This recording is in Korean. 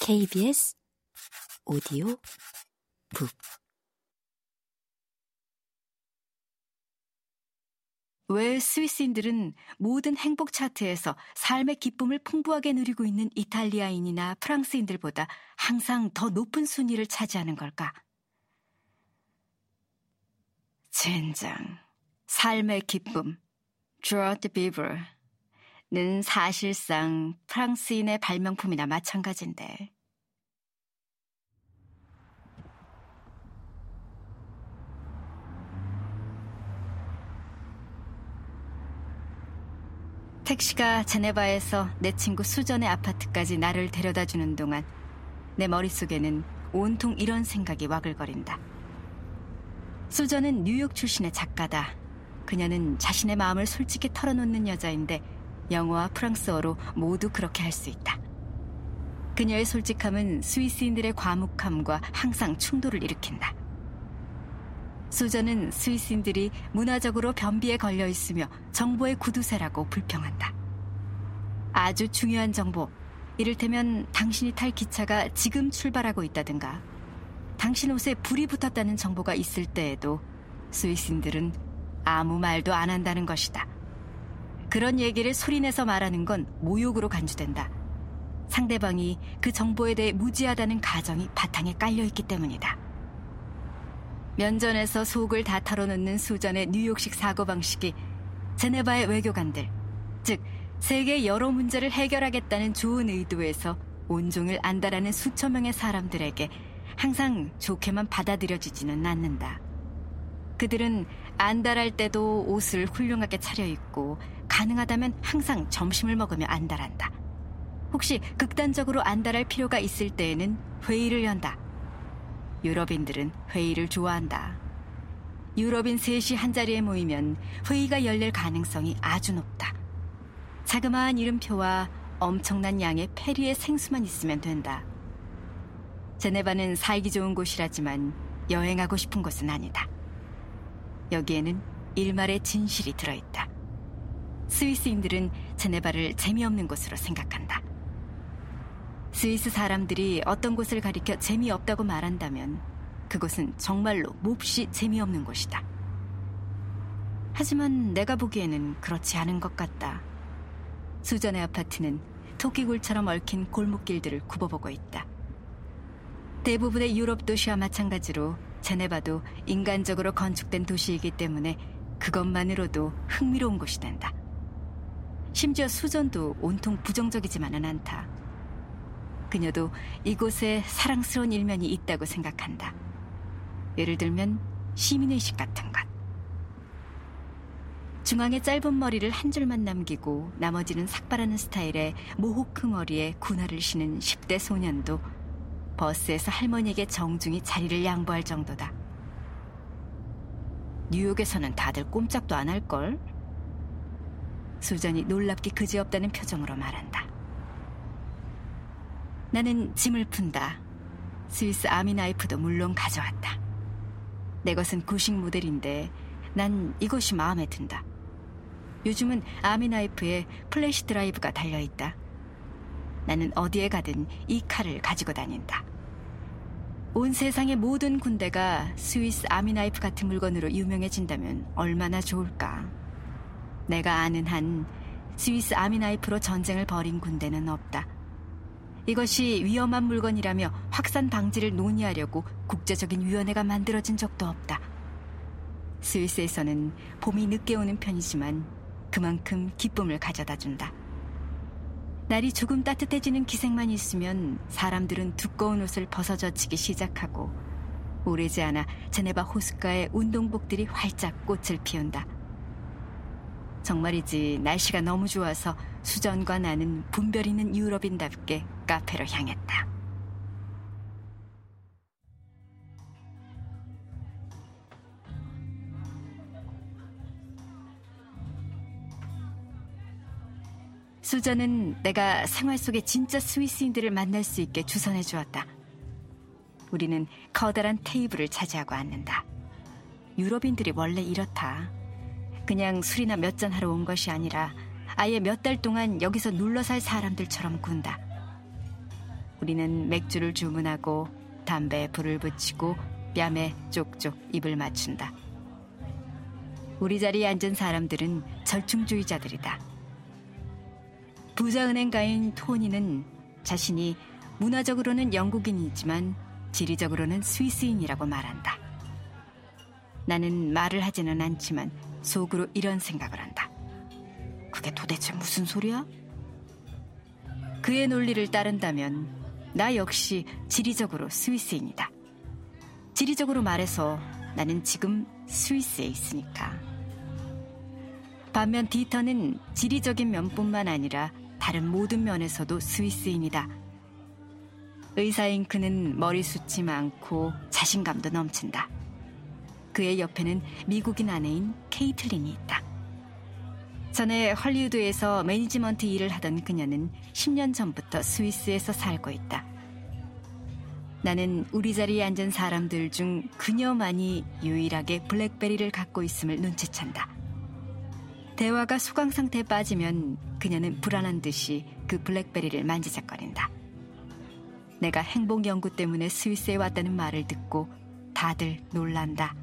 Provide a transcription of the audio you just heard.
KBS 오디오 북. 왜 스위스인들은 모든 행복 차트에서 삶의 기쁨을 풍부하게 누리고 있는 이탈리아인이나 프랑스인들보다 항상 더 높은 순위를 차지하는 걸까? 젠장, 삶의 기쁨, 조르트 비버 는 사실상 프랑스인의 발명품이나 마찬가지인데. 택시가 제네바에서 내 친구 수전의 아파트까지 나를 데려다 주는 동안 내 머릿속에는 온통 이런 생각이 와글거린다. 수전은 뉴욕 출신의 작가다. 그녀는 자신의 마음을 솔직히 털어놓는 여자인데 영어와 프랑스어로 모두 그렇게 할 수 있다. 그녀의 솔직함은 스위스인들의 과묵함과 항상 충돌을 일으킨다. 수저는 스위스인들이 문화적으로 변비에 걸려 있으며 정보의 구두쇠라고 불평한다. 아주 중요한 정보, 이를테면 당신이 탈 기차가 지금 출발하고 있다든가, 당신 옷에 불이 붙었다는 정보가 있을 때에도 스위스인들은 아무 말도 안 한다는 것이다. 그런 얘기를 소리내서 말하는 건 모욕으로 간주된다. 상대방이 그 정보에 대해 무지하다는 가정이 바탕에 깔려 있기 때문이다. 면전에서 속을 다 털어놓는 수전의 뉴욕식 사고방식이 제네바의 외교관들, 즉 세계 여러 문제를 해결하겠다는 좋은 의도에서 온종일 안다라는 수천 명의 사람들에게 항상 좋게만 받아들여지지는 않는다. 그들은 안달할 때도 옷을 훌륭하게 차려입고 가능하다면 항상 점심을 먹으며 안달한다. 혹시 극단적으로 안달할 필요가 있을 때에는 회의를 연다. 유럽인들은 회의를 좋아한다. 유럽인 셋이 한자리에 모이면 회의가 열릴 가능성이 아주 높다. 자그마한 이름표와 엄청난 양의 페리의 생수만 있으면 된다. 제네바는 살기 좋은 곳이라지만 여행하고 싶은 곳은 아니다. 여기에는 일말의 진실이 들어있다. 스위스인들은 제네바를 재미없는 곳으로 생각한다. 스위스 사람들이 어떤 곳을 가리켜 재미없다고 말한다면 그곳은 정말로 몹시 재미없는 곳이다. 하지만 내가 보기에는 그렇지 않은 것 같다. 수전의 아파트는 토끼굴처럼 얽힌 골목길들을 굽어보고 있다. 대부분의 유럽 도시와 마찬가지로 제네바도 인간적으로 건축된 도시이기 때문에 그것만으로도 흥미로운 곳이 된다. 심지어 수전도 온통 부정적이지만은 않다. 그녀도 이곳에 사랑스러운 일면이 있다고 생각한다. 예를 들면 시민의식 같은 것. 중앙에 짧은 머리를 한 줄만 남기고 나머지는 삭발하는 스타일의 모호크 머리에 군화를 신은 10대 소년도 버스에서 할머니에게 정중히 자리를 양보할 정도다. 뉴욕에서는 다들 꼼짝도 안 할걸? 수전이 놀랍게 그지없다는 표정으로 말한다. 나는 짐을 푼다. Swiss Army knife도 물론 가져왔다. 내 것은 구식 모델인데 난 이것이 마음에 든다. 요즘은 Army knife에 flash drive가 달려있다. 나는 어디에 가든 이 칼을 가지고 다닌다. 온 세상의 모든 군대가 Swiss Army knife 같은 물건으로 유명해진다면 얼마나 좋을까. 내가 아는 한 스위스 아미 나이프로 전쟁을 벌인 군대는 없다. 이것이 위험한 물건이라며 확산 방지를 논의하려고 국제적인 위원회가 만들어진 적도 없다. 스위스에서는 봄이 늦게 오는 편이지만 그만큼 기쁨을 가져다 준다. 날이 조금 따뜻해지는 기색만 있으면 사람들은 두꺼운 옷을 벗어젖히기 시작하고 오래지 않아 제네바 호숫가의 운동복들이 활짝 꽃을 피운다. 정말이지 날씨가 너무 좋아서 수전과 나는 분별 있는 유럽인답게 카페로 향했다. 수전은 내가 생활 속에 진짜 스위스인들을 만날 수 있게 주선해 주었다. 우리는 커다란 테이블을 차지하고 앉는다. 유럽인들이 원래 이렇다. 그냥 술이나 몇 잔 하러 온 것이 아니라 아예 몇 달 동안 여기서 눌러 살 사람들처럼 군다. 우리는 맥주를 주문하고 담배에 불을 붙이고 뺨에 쪽쪽 입을 맞춘다. 우리 자리에 앉은 사람들은 절충주의자들이다. 부자은행가인 토니는 자신이 문화적으로는 영국인이지만 지리적으로는 스위스인이라고 말한다. 나는 말을 하지는 않지만 속으로 이런 생각을 한다. 그게 도대체 무슨 소리야? 그의 논리를 따른다면 나 역시 지리적으로 스위스인이다. 지리적으로 말해서 나는 지금 스위스에 있으니까. 반면 디터는 지리적인 면뿐만 아니라 다른 모든 면에서도 스위스인이다. 의사인 그는 머리숱이 많고 자신감도 넘친다. 그의 옆에는 미국인 아내인 케이틀린이 있다. 전에 헐리우드에서 매니지먼트 일을 하던 그녀는 10년 전부터 스위스에서 살고 있다. 나는 우리 자리에 앉은 사람들 중 그녀만이 유일하게 블랙베리를 갖고 있음을 눈치챈다. 대화가 수강 상태에 빠지면 그녀는 불안한 듯이 그 블랙베리를 만지작거린다. 내가 행복 연구 때문에 스위스에 왔다는 말을 듣고 다들 놀란다.